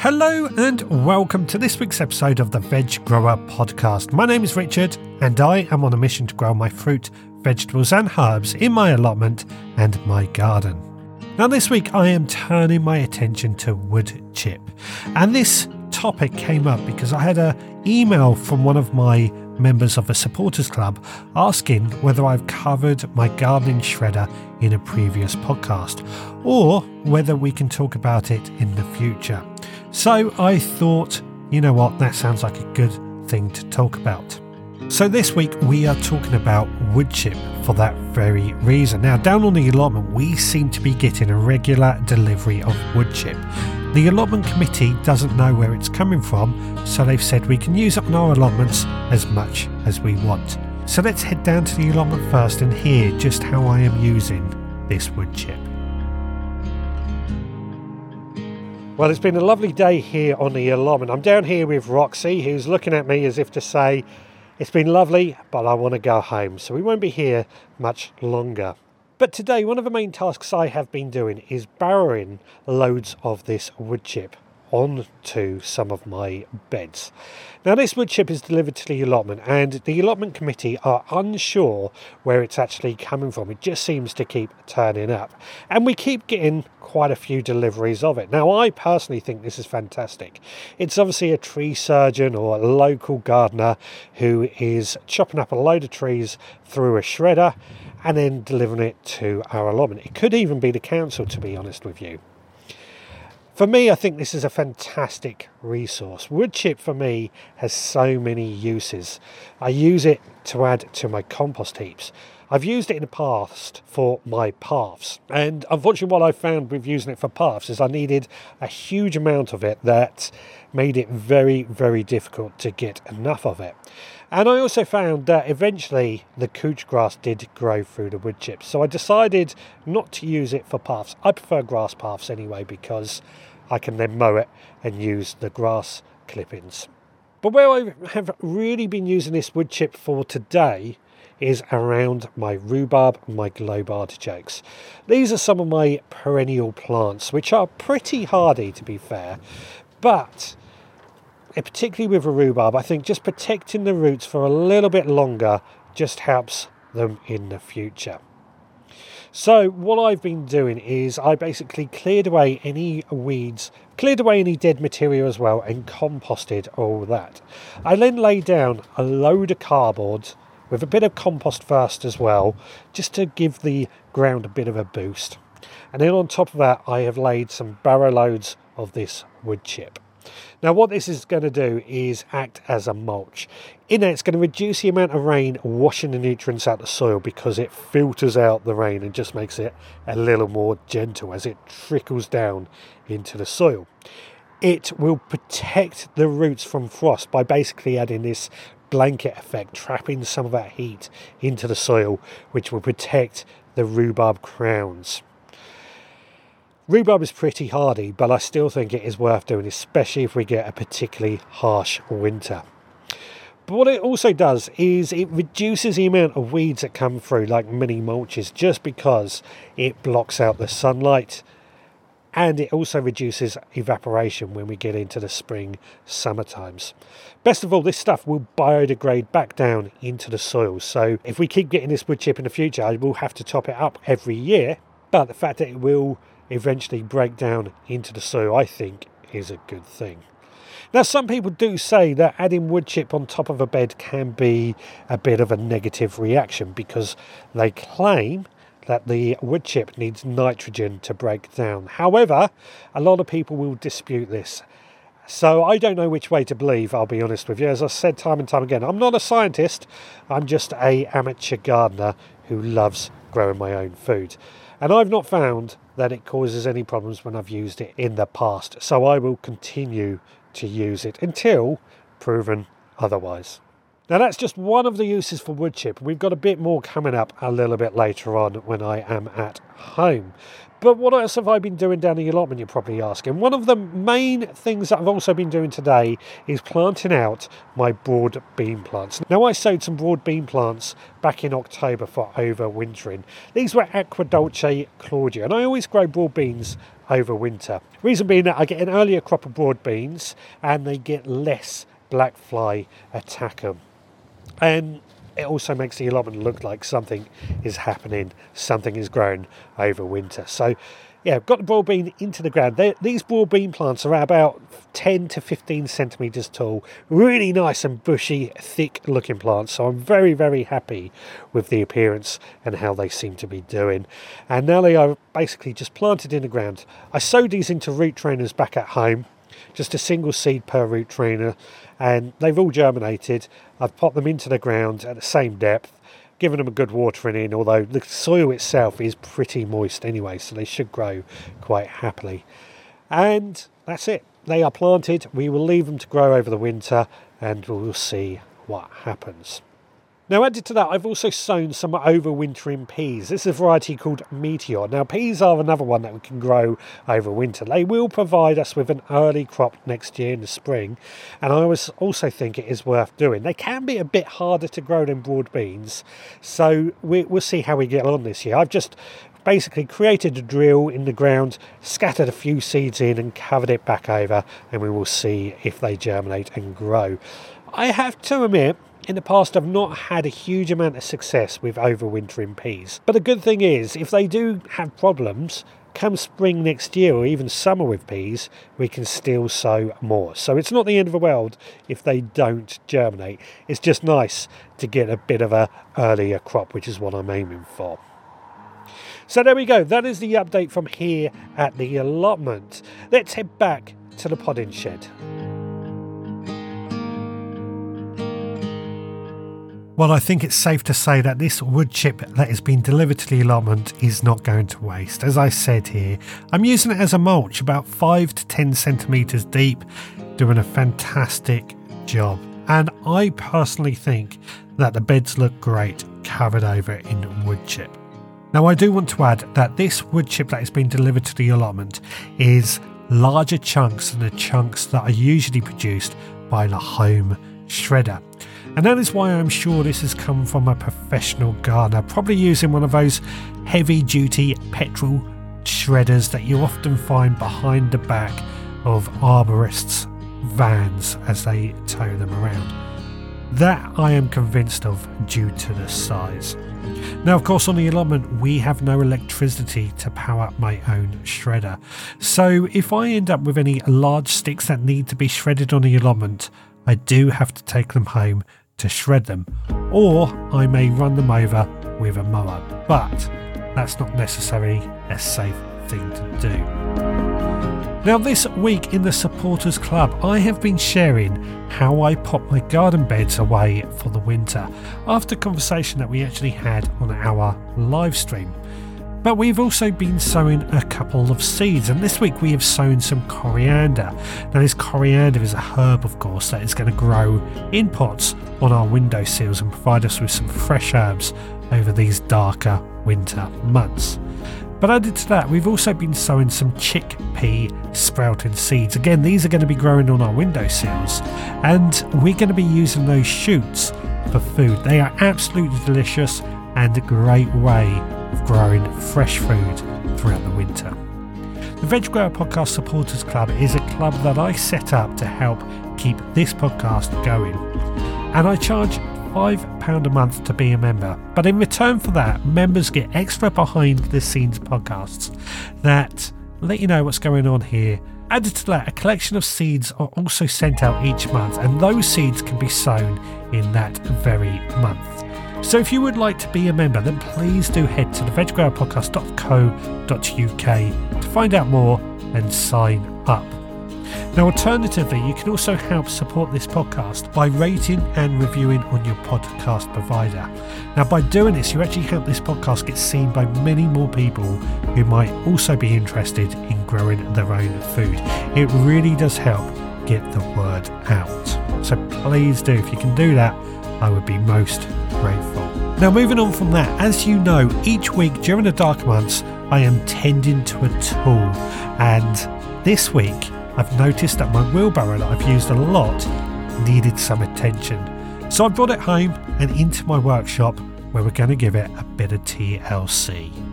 Hello and welcome to this week's episode of the Veg Grower Podcast. My name is Richard and I am on a mission to grow my fruit, vegetables, and herbs in my allotment and my garden. Now, this week I am turning my attention to wood chip, and this topic came up because I had an email from one of my members of the supporters club asking whether I've covered my gardening shredder in a previous podcast or whether we can talk about it in the future. So I thought, you know what, that sounds like a good thing to talk about. So this week we are talking about wood chip for that very reason. Now, down on the allotment, we seem to be getting a regular delivery of wood chip. The allotment committee doesn't know where it's coming from, so they've said we can use it on our allotments as much as we want. So let's head down to the allotment first and hear just how I am using this wood chip. Well, it's been a lovely day here on the Alum, and I'm down here with Roxy, who's looking at me as if to say, It's been lovely, but I want to go home. So we won't be here much longer. But today, one of the main tasks I have been doing is barrowing loads of this wood chip onto some of my beds. Now, this wood chip is delivered to the allotment, and the allotment committee are unsure where it's actually coming from. It just seems to keep turning up, and we keep getting quite a few deliveries of it. Now, I personally think this is fantastic. It's obviously a tree surgeon or a local gardener who is chopping up a load of trees through a shredder and then delivering it to our allotment. It could even be the council, to be honest with you. For me, I think this is a fantastic resource. Wood chip for me has so many uses. I use it to add to my compost heaps. I've used it in the past for my paths, and unfortunately, what I found with using it for paths is I needed a huge amount of it that made it very, very difficult to get enough of it. And I also found that eventually the couch grass did grow through the wood chips. So I decided not to use it for paths. I prefer grass paths anyway because I can then mow it and use the grass clippings. But where I have really been using this wood chip for today is around my rhubarb and my globe artichokes. These are some of my perennial plants, which are pretty hardy to be fair, but eh, particularly with a rhubarb, I think just protecting the roots for a little bit longer just helps them in the future. So what I've been doing is I basically cleared away any weeds, cleared away any dead material as well, and composted all that. I then laid down a load of cardboard with a bit of compost first as well, just to give the ground a bit of a boost. And then on top of that, I have laid some barrow loads of this wood chip. Now, what this is going to do is act as a mulch. In there, it's going to reduce the amount of rain washing the nutrients out of the soil because it filters out the rain and just makes it a little more gentle as it trickles down into the soil. It will protect the roots from frost by basically adding this blanket effect, trapping some of that heat into the soil, which will protect the rhubarb crowns. Rhubarb is pretty hardy, but I still think it is worth doing, especially if we get a particularly harsh winter. But what it also does is it reduces the amount of weeds that come through, like mini mulches, just because it blocks out the sunlight and it also reduces evaporation when we get into the spring summer times. Best of all, this stuff will biodegrade back down into the soil. So if we keep getting this wood chip in the future, I will have to top it up every year. But the fact that it will eventually break down into the soil, I think is a good thing. Now, some people do say that adding wood chip on top of a bed can be a bit of a negative reaction because they claim that the wood chip needs nitrogen to break down. However, a lot of people will dispute this. So I don't know which way to believe, I'll be honest with you. As I said time and time again, I'm not a scientist, I'm just a amateur gardener who loves growing my own food. And I've not found that it causes any problems when I've used it in the past. So I will continue to use it until proven otherwise. Now that's just one of the uses for wood chip. We've got a bit more coming up a little bit later on when I am at home. But what else have I been doing down in the allotment, you're probably asking? One of the main things that I've also been doing today is planting out my broad bean plants. Now, I sowed some broad bean plants back in October for overwintering. These were Aquadulce Claudia, and I always grow broad beans over winter. Reason being that I get an earlier crop of broad beans and they get less black fly attack them. And it also makes the allotment look like something is happening, something is grown over winter. So, yeah, I've got the broad bean into the ground. They're, these broad bean plants are about 10 to 15 centimetres tall, really nice and bushy, thick looking plants. So I'm very, very happy with the appearance and how they seem to be doing. And now they are basically just planted in the ground. I sowed these into root trainers back at home just a single seed per root trainer, and they've all germinated. I've popped them into the ground at the same depth, given them a good watering in, although the soil itself is pretty moist anyway, so they should grow quite happily. And that's it. They are planted. We will leave them to grow over the winter, and we'll see what happens. Now, added to that, I've also sown some overwintering peas. This is a variety called Meteor. Now, peas are another one that we can grow over winter. They will provide us with an early crop next year in the spring, and I also think it is worth doing. They can be a bit harder to grow than broad beans, so we, will see how we get on this year. I've just basically created a drill in the ground, scattered a few seeds in, and covered it back over, and we will see if they germinate and grow. I have to admit, in the past I've not had a huge amount of success with overwintering peas. But the good thing is, if they do have problems, come spring next year or even summer with peas, we can still sow more. So it's not the end of the world if they don't germinate. It's just nice to get a bit of a earlier crop, which is what I'm aiming for. So there we go. That is the update from here at the allotment. Let's head back to the podding shed. Well, I think it's safe to say that this wood chip that has been delivered to the allotment is not going to waste. As I said here, I'm using it as a mulch about 5 to 10 centimetres deep, doing a fantastic job. And I personally think that the beds look great covered over in wood chip. Now, I do want to add that this wood chip that has been delivered to the allotment is larger chunks than the chunks that are usually produced by the home shredder. And that is why I'm sure this has come from a professional gardener, probably using one of those heavy duty petrol shredders that you often find behind the back of arborists' vans as they tow them around. That I am convinced of due to the size. Now, of course, on the allotment, we have no electricity to power up my own shredder. So, if I end up with any large sticks that need to be shredded on the allotment, I do have to take them home to shred them, or I may run them over with a mower, but that's not necessarily a safe thing to do. Now, this week in the Supporters Club, I have been sharing how I pop my garden beds away for the winter after a conversation that we actually had on our live stream. But we've also been sowing a couple of seeds, and this week we have sown some coriander. Now, this coriander is a herb, of course, that is going to grow in pots on our windowsills and provide us with some fresh herbs over these darker winter months. But added to that, we've also been sowing some chickpea sprouting seeds. Again, these are going to be growing on our windowsills, and we're going to be using those shoots for food. They are absolutely delicious and a great way of growing fresh food throughout the winter. The Veg Grower Podcast Supporters Club is a club that I set up to help keep this podcast going. And I charge £5 a month to be a member. But in return for that, members get extra behind the scenes podcasts that let you know what's going on here. Added to that, a collection of seeds are also sent out each month, and those seeds can be sown in that very month. So if you would like to be a member, then please do head to the veggrowerpodcast.co.uk to find out more and sign up. Now, alternatively, you can also help support this podcast by rating and reviewing on your podcast provider. Now, by doing this, you actually help this podcast get seen by many more people who might also be interested in growing their own food. It really does help get the word out. So please do, if you can do that, I would be most grateful. Now, moving on from that, as you know, each week during the dark months, I am tending to a tool, and this week I've noticed that my wheelbarrow that I've used a lot needed some attention. So I brought it home and into my workshop where we're going to give it a bit of TLC.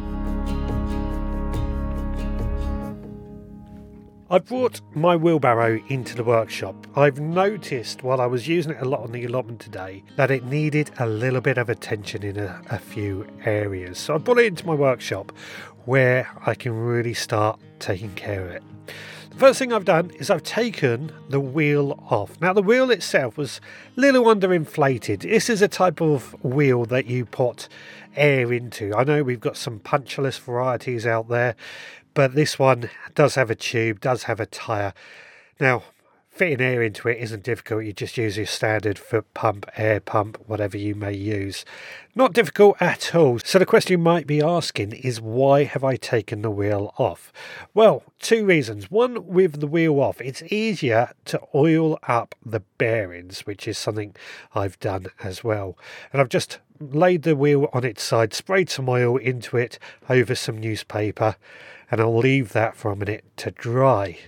I brought my wheelbarrow into the workshop. I've noticed while I was using it a lot on the allotment today that it needed a little bit of attention in a, a few areas. So I brought it into my workshop where I can really start taking care of it. The first thing I've done is I've taken the wheel off. Now the wheel itself was a little underinflated. This is a type of wheel that you put air into. I know we've got some punchless varieties out there but this one does have a tube, does have a tyre. Now, fitting air into it isn't difficult. You just use your standard foot pump, air pump, whatever you may use. Not difficult at all. So the question you might be asking is why have I taken the wheel off? Well, two reasons. One, with the wheel off, it's easier to oil up the bearings, which is something I've done as well. And I've just laid the wheel on its side, sprayed some oil into it over some newspaper and I'll leave that for a minute to dry.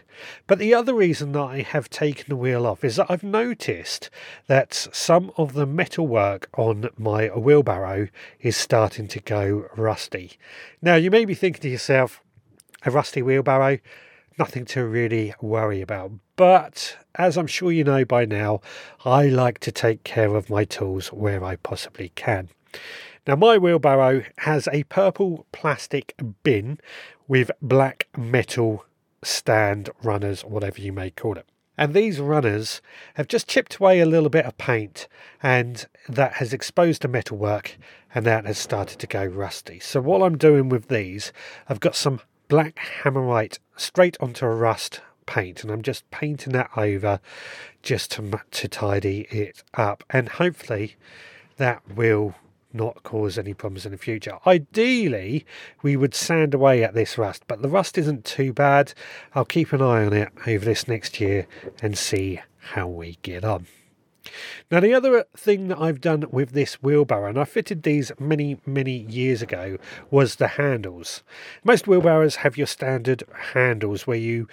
But the other reason that I have taken the wheel off is that I've noticed that some of the metalwork on my wheelbarrow is starting to go rusty. Now, you may be thinking to yourself, a rusty wheelbarrow, nothing to really worry about. But as I'm sure you know by now, I like to take care of my tools where I possibly can. Now, my wheelbarrow has a purple plastic bin with black metal stand runners, whatever you may call it. And these runners have just chipped away a little bit of paint, and that has exposed the metalwork, and that has started to go rusty. So, what I'm doing with these, I've got some black hammerite straight onto a rust paint, and I'm just painting that over just to, to tidy it up, and hopefully that will not cause any problems in the future. Ideally, we would sand away at this rust, but the rust isn't too bad. I'll keep an eye on it over this next year and see how we get on. Now, the other thing that I've done with this wheelbarrow, and I fitted these many, many years ago, was the handles. Most wheelbarrows have your standard handles where you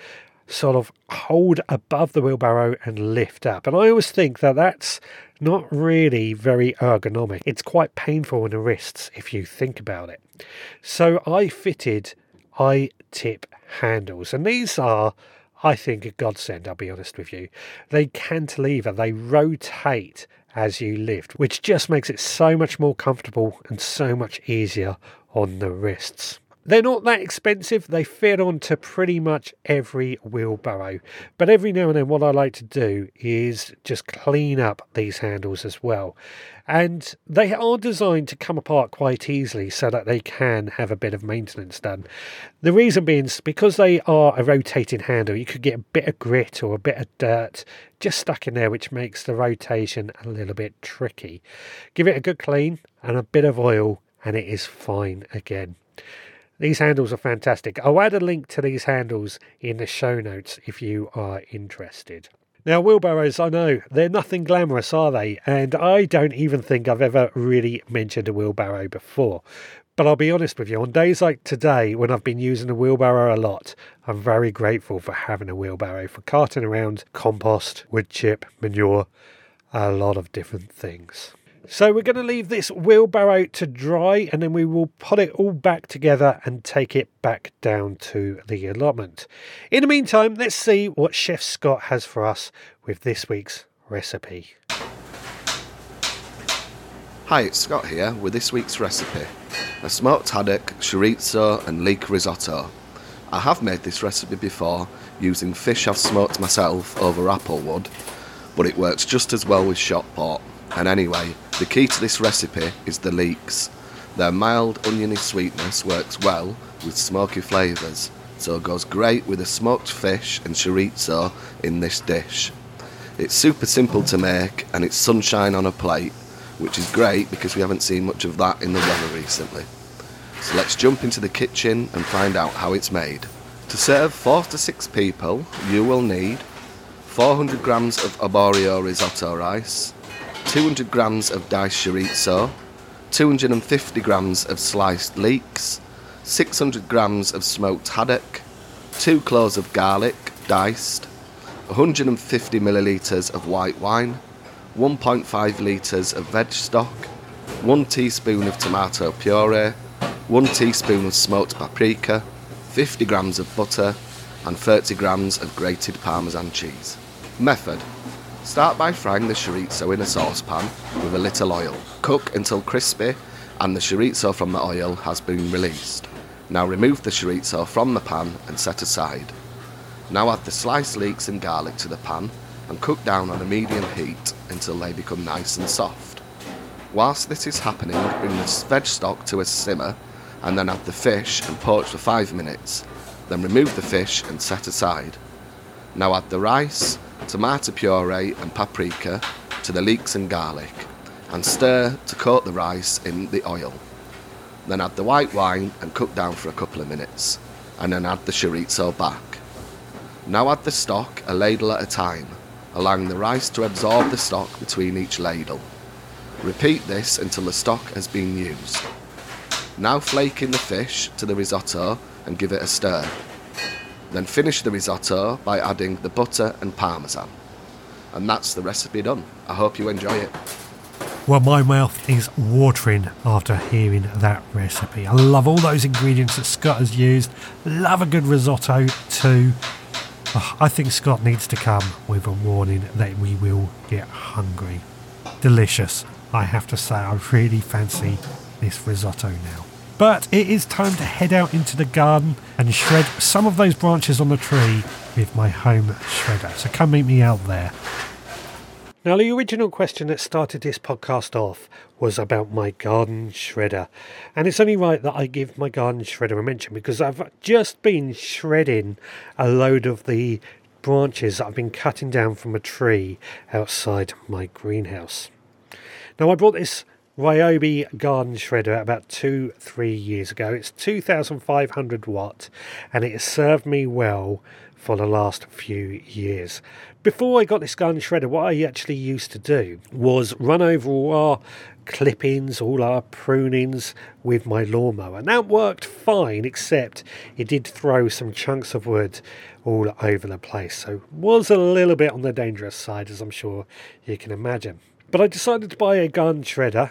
sort of hold above the wheelbarrow and lift up. And I always think that that's not really very ergonomic. It's quite painful in the wrists if you think about it. So I fitted I-tip handles, and these are, I think, a godsend, I'll be honest with you. They cantilever, they rotate as you lift, which just makes it so much more comfortable and so much easier on the wrists. They're not that expensive. They fit onto pretty much every wheelbarrow. But every now and then, what I like to do is just clean up these handles as well. And they are designed to come apart quite easily so that they can have a bit of maintenance done. The reason being is because they are a rotating handle, you could get a bit of grit or a bit of dirt just stuck in there, which makes the rotation a little bit tricky. Give it a good clean and a bit of oil, and it is fine again. These handles are fantastic. I'll add a link to these handles in the show notes if you are interested. Now, wheelbarrows, I know, they're nothing glamorous, are they? And I don't even think I've ever really mentioned a wheelbarrow before. But I'll be honest with you, on days like today, when I've been using a wheelbarrow a lot, I'm very grateful for having a wheelbarrow for carting around compost, wood chip, manure, a lot of different things. So we're going to leave this wheelbarrow to dry and then we will put it all back together and take it back down to the allotment. In the meantime, let's see what Chef Scott has for us with this week's recipe. Hi, it's Scott here with this week's recipe. A smoked haddock, chorizo and leek risotto. I have made this recipe before using fish I've smoked myself over apple wood, but it works just as well with shot pork. And anyway, the key to this recipe is the leeks. Their mild oniony sweetness works well with smoky flavours, so it goes great with a smoked fish and chorizo in this dish. It's super simple to make and it's sunshine on a plate, which is great because we haven't seen much of that in the weather recently. So let's jump into the kitchen and find out how it's made. To serve 4 to 6 people, you will need 400 grams of arborio risotto rice, 200 grams of diced chorizo, 250 grams of sliced leeks, 600 grams of smoked haddock, 2 cloves of garlic, diced, 150 millilitres of white wine, 1.5 litres of veg stock, 1 teaspoon of tomato puree, 1 teaspoon of smoked paprika, 50 grams of butter, and 30 grams of grated parmesan cheese. Method Start by frying the chorizo in a saucepan with a little oil. Cook until crispy and the chorizo from the oil has been released. Now remove the chorizo from the pan and set aside. Now add the sliced leeks and garlic to the pan and cook down on a medium heat until they become nice and soft. Whilst this is happening, bring the veg stock to a simmer and then add the fish and poach for 5 minutes. Then remove the fish and set aside. Now add the rice, tomato puree and paprika to the leeks and garlic and stir to coat the rice in the oil. Then add the white wine and cook down for a couple of minutes and then add the chorizo back. Now add the stock a ladle at a time, allowing the rice to absorb the stock between each ladle. Repeat this until the stock has been used. Now flake in the fish to the risotto and give it a stir. Then finish the risotto by adding the butter and parmesan. And that's the recipe done. I hope you enjoy it. Well, my mouth is watering after hearing that recipe. I love all those ingredients that Scott has used. Love a good risotto too. Oh, I think Scott needs to come with a warning that we will get hungry. Delicious. I have to say, I really fancy this risotto now. But it is time to head out into the garden and shred some of those branches on the tree with my home shredder. So come meet me out there. Now, the original question that started this podcast off was about my garden shredder. And it's only right that I give my garden shredder a mention because I've just been shredding a load of the branches that I've been cutting down from a tree outside my greenhouse. Now, I brought this Ryobi garden shredder about two, three years ago. It's 2500 watt and it has served me well for the last few years. Before I got this garden shredder, what I actually used to do was run over all our clippings, all our prunings with my lawnmower. And that worked fine, except it did throw some chunks of wood all over the place. So was a little bit on the dangerous side, as I'm sure you can imagine. But I decided to buy a garden shredder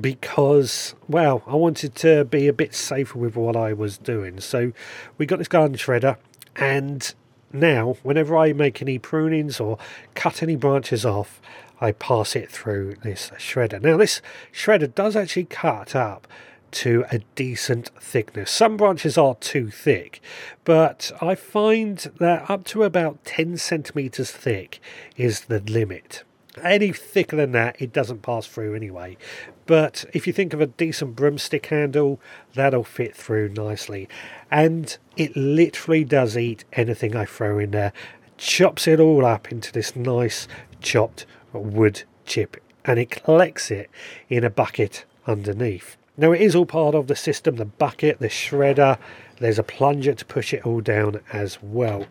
because, well, I wanted to be a bit safer with what I was doing. So we got this garden shredder, and now whenever I make any prunings or cut any branches off, I pass it through this shredder. Now, this shredder does actually cut up to a decent thickness. Some branches are too thick, but I find that up to about 10 centimeters thick is the limit. Any thicker than that, it doesn't pass through anyway. But if you think of a decent broomstick handle, that'll fit through nicely. And it literally does eat anything I throw in there. Chops it all up into this nice chopped wood chip and it collects it in a bucket underneath. Now, it is all part of the system the bucket, the shredder, there's a plunger to push it all down as well.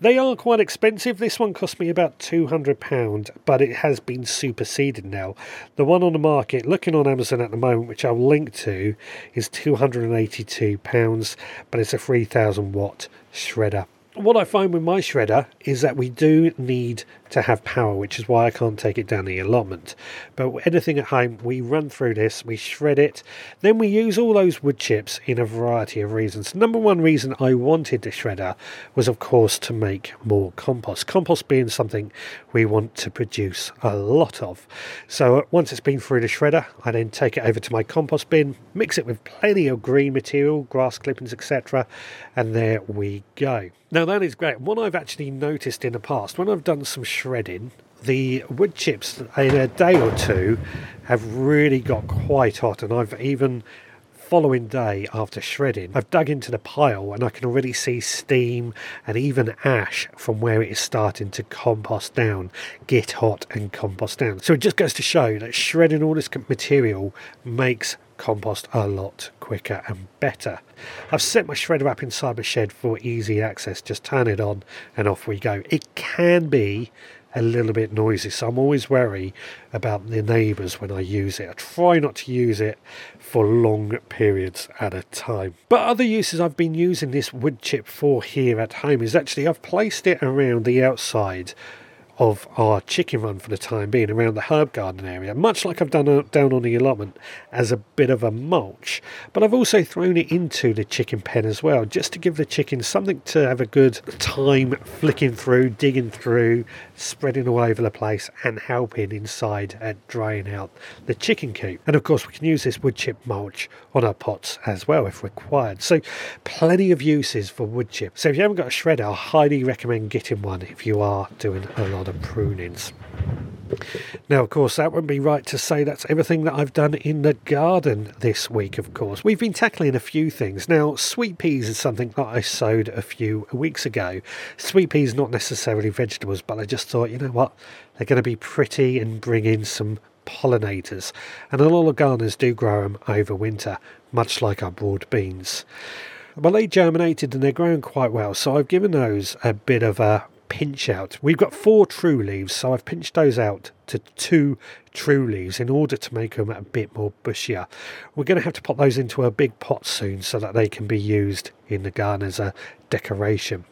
They are quite expensive. This one cost me about £200, but it has been superseded now. The one on the market, looking on Amazon at the moment, which I'll link to, is £282, but it's a 3000 watt shredder what I find with my shredder is that we do need to have power, which is why I can't take it down the allotment. But anything at home, we run through this, we shred it, then we use all those wood chips in a variety of reasons. Number one reason I wanted the shredder was, of course, to make more compost. Compost being something we want to produce a lot of. So once it's been through the shredder, I then take it over to my compost bin, mix it with plenty of green material, grass clippings, etc., and there we go. Now that is great. What I've actually noticed in the past, when I've done some shredding, the wood chips in a day or two have really got quite hot, and I've even following day after shredding, I've dug into the pile and I can already see steam and even ash from where it is starting to compost down, get hot and compost down. So it just goes to show that shredding all this material makes compost a lot quicker and better. I've set my shredder up inside my shed for easy access, just turn it on and off we go. It can be a little bit noisy. So I'm always wary about the neighbours when I use it. I try not to use it for long periods at a time. But other uses I've been using this wood chip for here at home is actually I've placed it around the outside of our chicken run for the time being around the herb garden area, much like I've done uh, down on the allotment as a bit of a mulch. But I've also thrown it into the chicken pen as well, just to give the chickens something to have a good time flicking through, digging through, spreading all over the place, and helping inside at drying out the chicken coop. And of course, we can use this wood chip mulch on our pots as well if required. So, plenty of uses for wood chip. So, if you haven't got a shredder, I highly recommend getting one if you are doing a lot of prunings. Now, of course, that wouldn't be right to say that's everything that I've done in the garden this week, of course. We've been tackling a few things. Now, sweet peas is something that I sowed a few weeks ago. Sweet peas, not necessarily vegetables, but I just thought, you know what, they're going to be pretty and bring in some pollinators. And a lot of gardeners do grow them over winter, much like our broad beans. Well, they germinated and they're growing quite well, so I've given those a bit of a pinch out. We've got four true leaves, so I've pinched those out to two true leaves in order to make them a bit more bushier. We're going to have to pop those into a big pot soon so that they can be used in the garden as a decoration.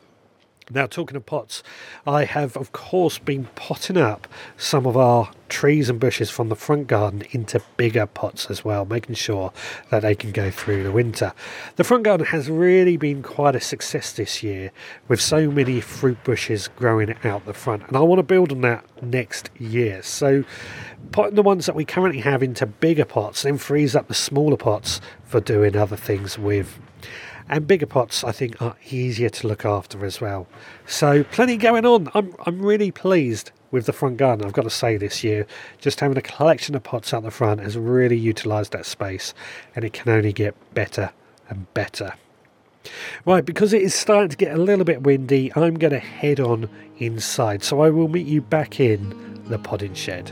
Now, talking of pots, I have, of course, been potting up some of our trees and bushes from the front garden into bigger pots as well, making sure that they can go through the winter. The front garden has really been quite a success this year with so many fruit bushes growing out the front, and I want to build on that next year. So, putting the ones that we currently have into bigger pots then frees up the smaller pots for doing other things with and bigger pots I think are easier to look after as well. So plenty going on. I'm I'm really pleased with the front garden. I've got to say this year, just having a collection of pots out the front has really utilised that space, and it can only get better and better. Right, because it is starting to get a little bit windy, I'm going to head on inside. So I will meet you back in the podding shed.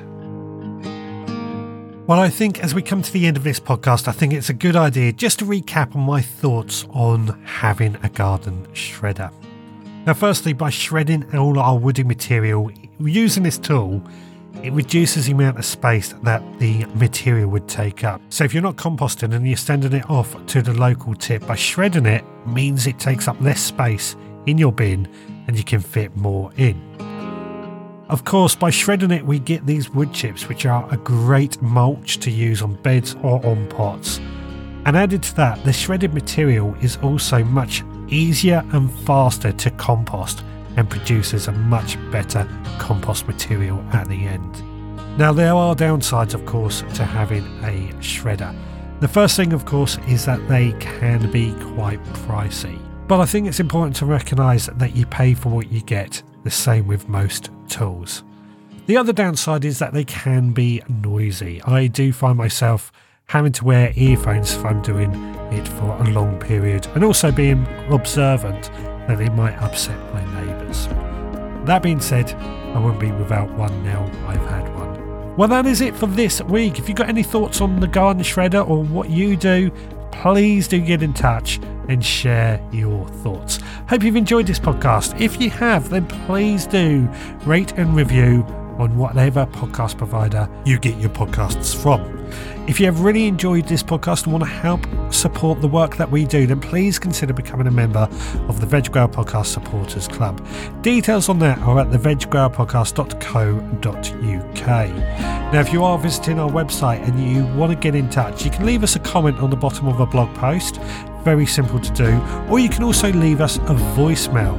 Well, I think as we come to the end of this podcast, I think it's a good idea just to recap on my thoughts on having a garden shredder. Now, firstly, by shredding all our woody material using this tool, it reduces the amount of space that the material would take up. So, if you're not composting and you're sending it off to the local tip, by shredding it means it takes up less space in your bin and you can fit more in. Of course, by shredding it, we get these wood chips, which are a great mulch to use on beds or on pots. And added to that, the shredded material is also much easier and faster to compost and produces a much better compost material at the end. Now, there are downsides, of course, to having a shredder. The first thing, of course, is that they can be quite pricey. But I think it's important to recognise that you pay for what you get, the same with most tools. The other downside is that they can be noisy. I do find myself having to wear earphones if I'm doing it for a long period, and also being observant that it might upset my That being said, I won't be without one now I've had one. Well, that is it for this week. If you've got any thoughts on the garden shredder or what you do, please do get in touch and share your thoughts. Hope you've enjoyed this podcast. If you have, then please do rate and review on whatever podcast provider you get your podcasts from. If you have really enjoyed this podcast and want to help support the work that we do, then please consider becoming a member of the Veg Grower Podcast Supporters Club. Details on that are at the theveggrowerpodcast.co.uk. Now, if you are visiting our website and you want to get in touch, you can leave us a comment on the bottom of a blog post. Very simple to do. Or you can also leave us a voicemail.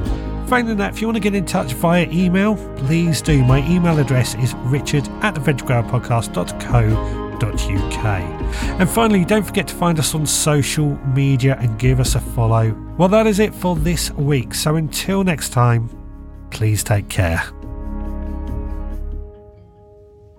Failing that, if you want to get in touch via email, please do. My email address is richard at the theveggrowerpodcast.co.uk and finally, don't forget to find us on social media and give us a follow. Well, that is it for this week. So until next time, please take care.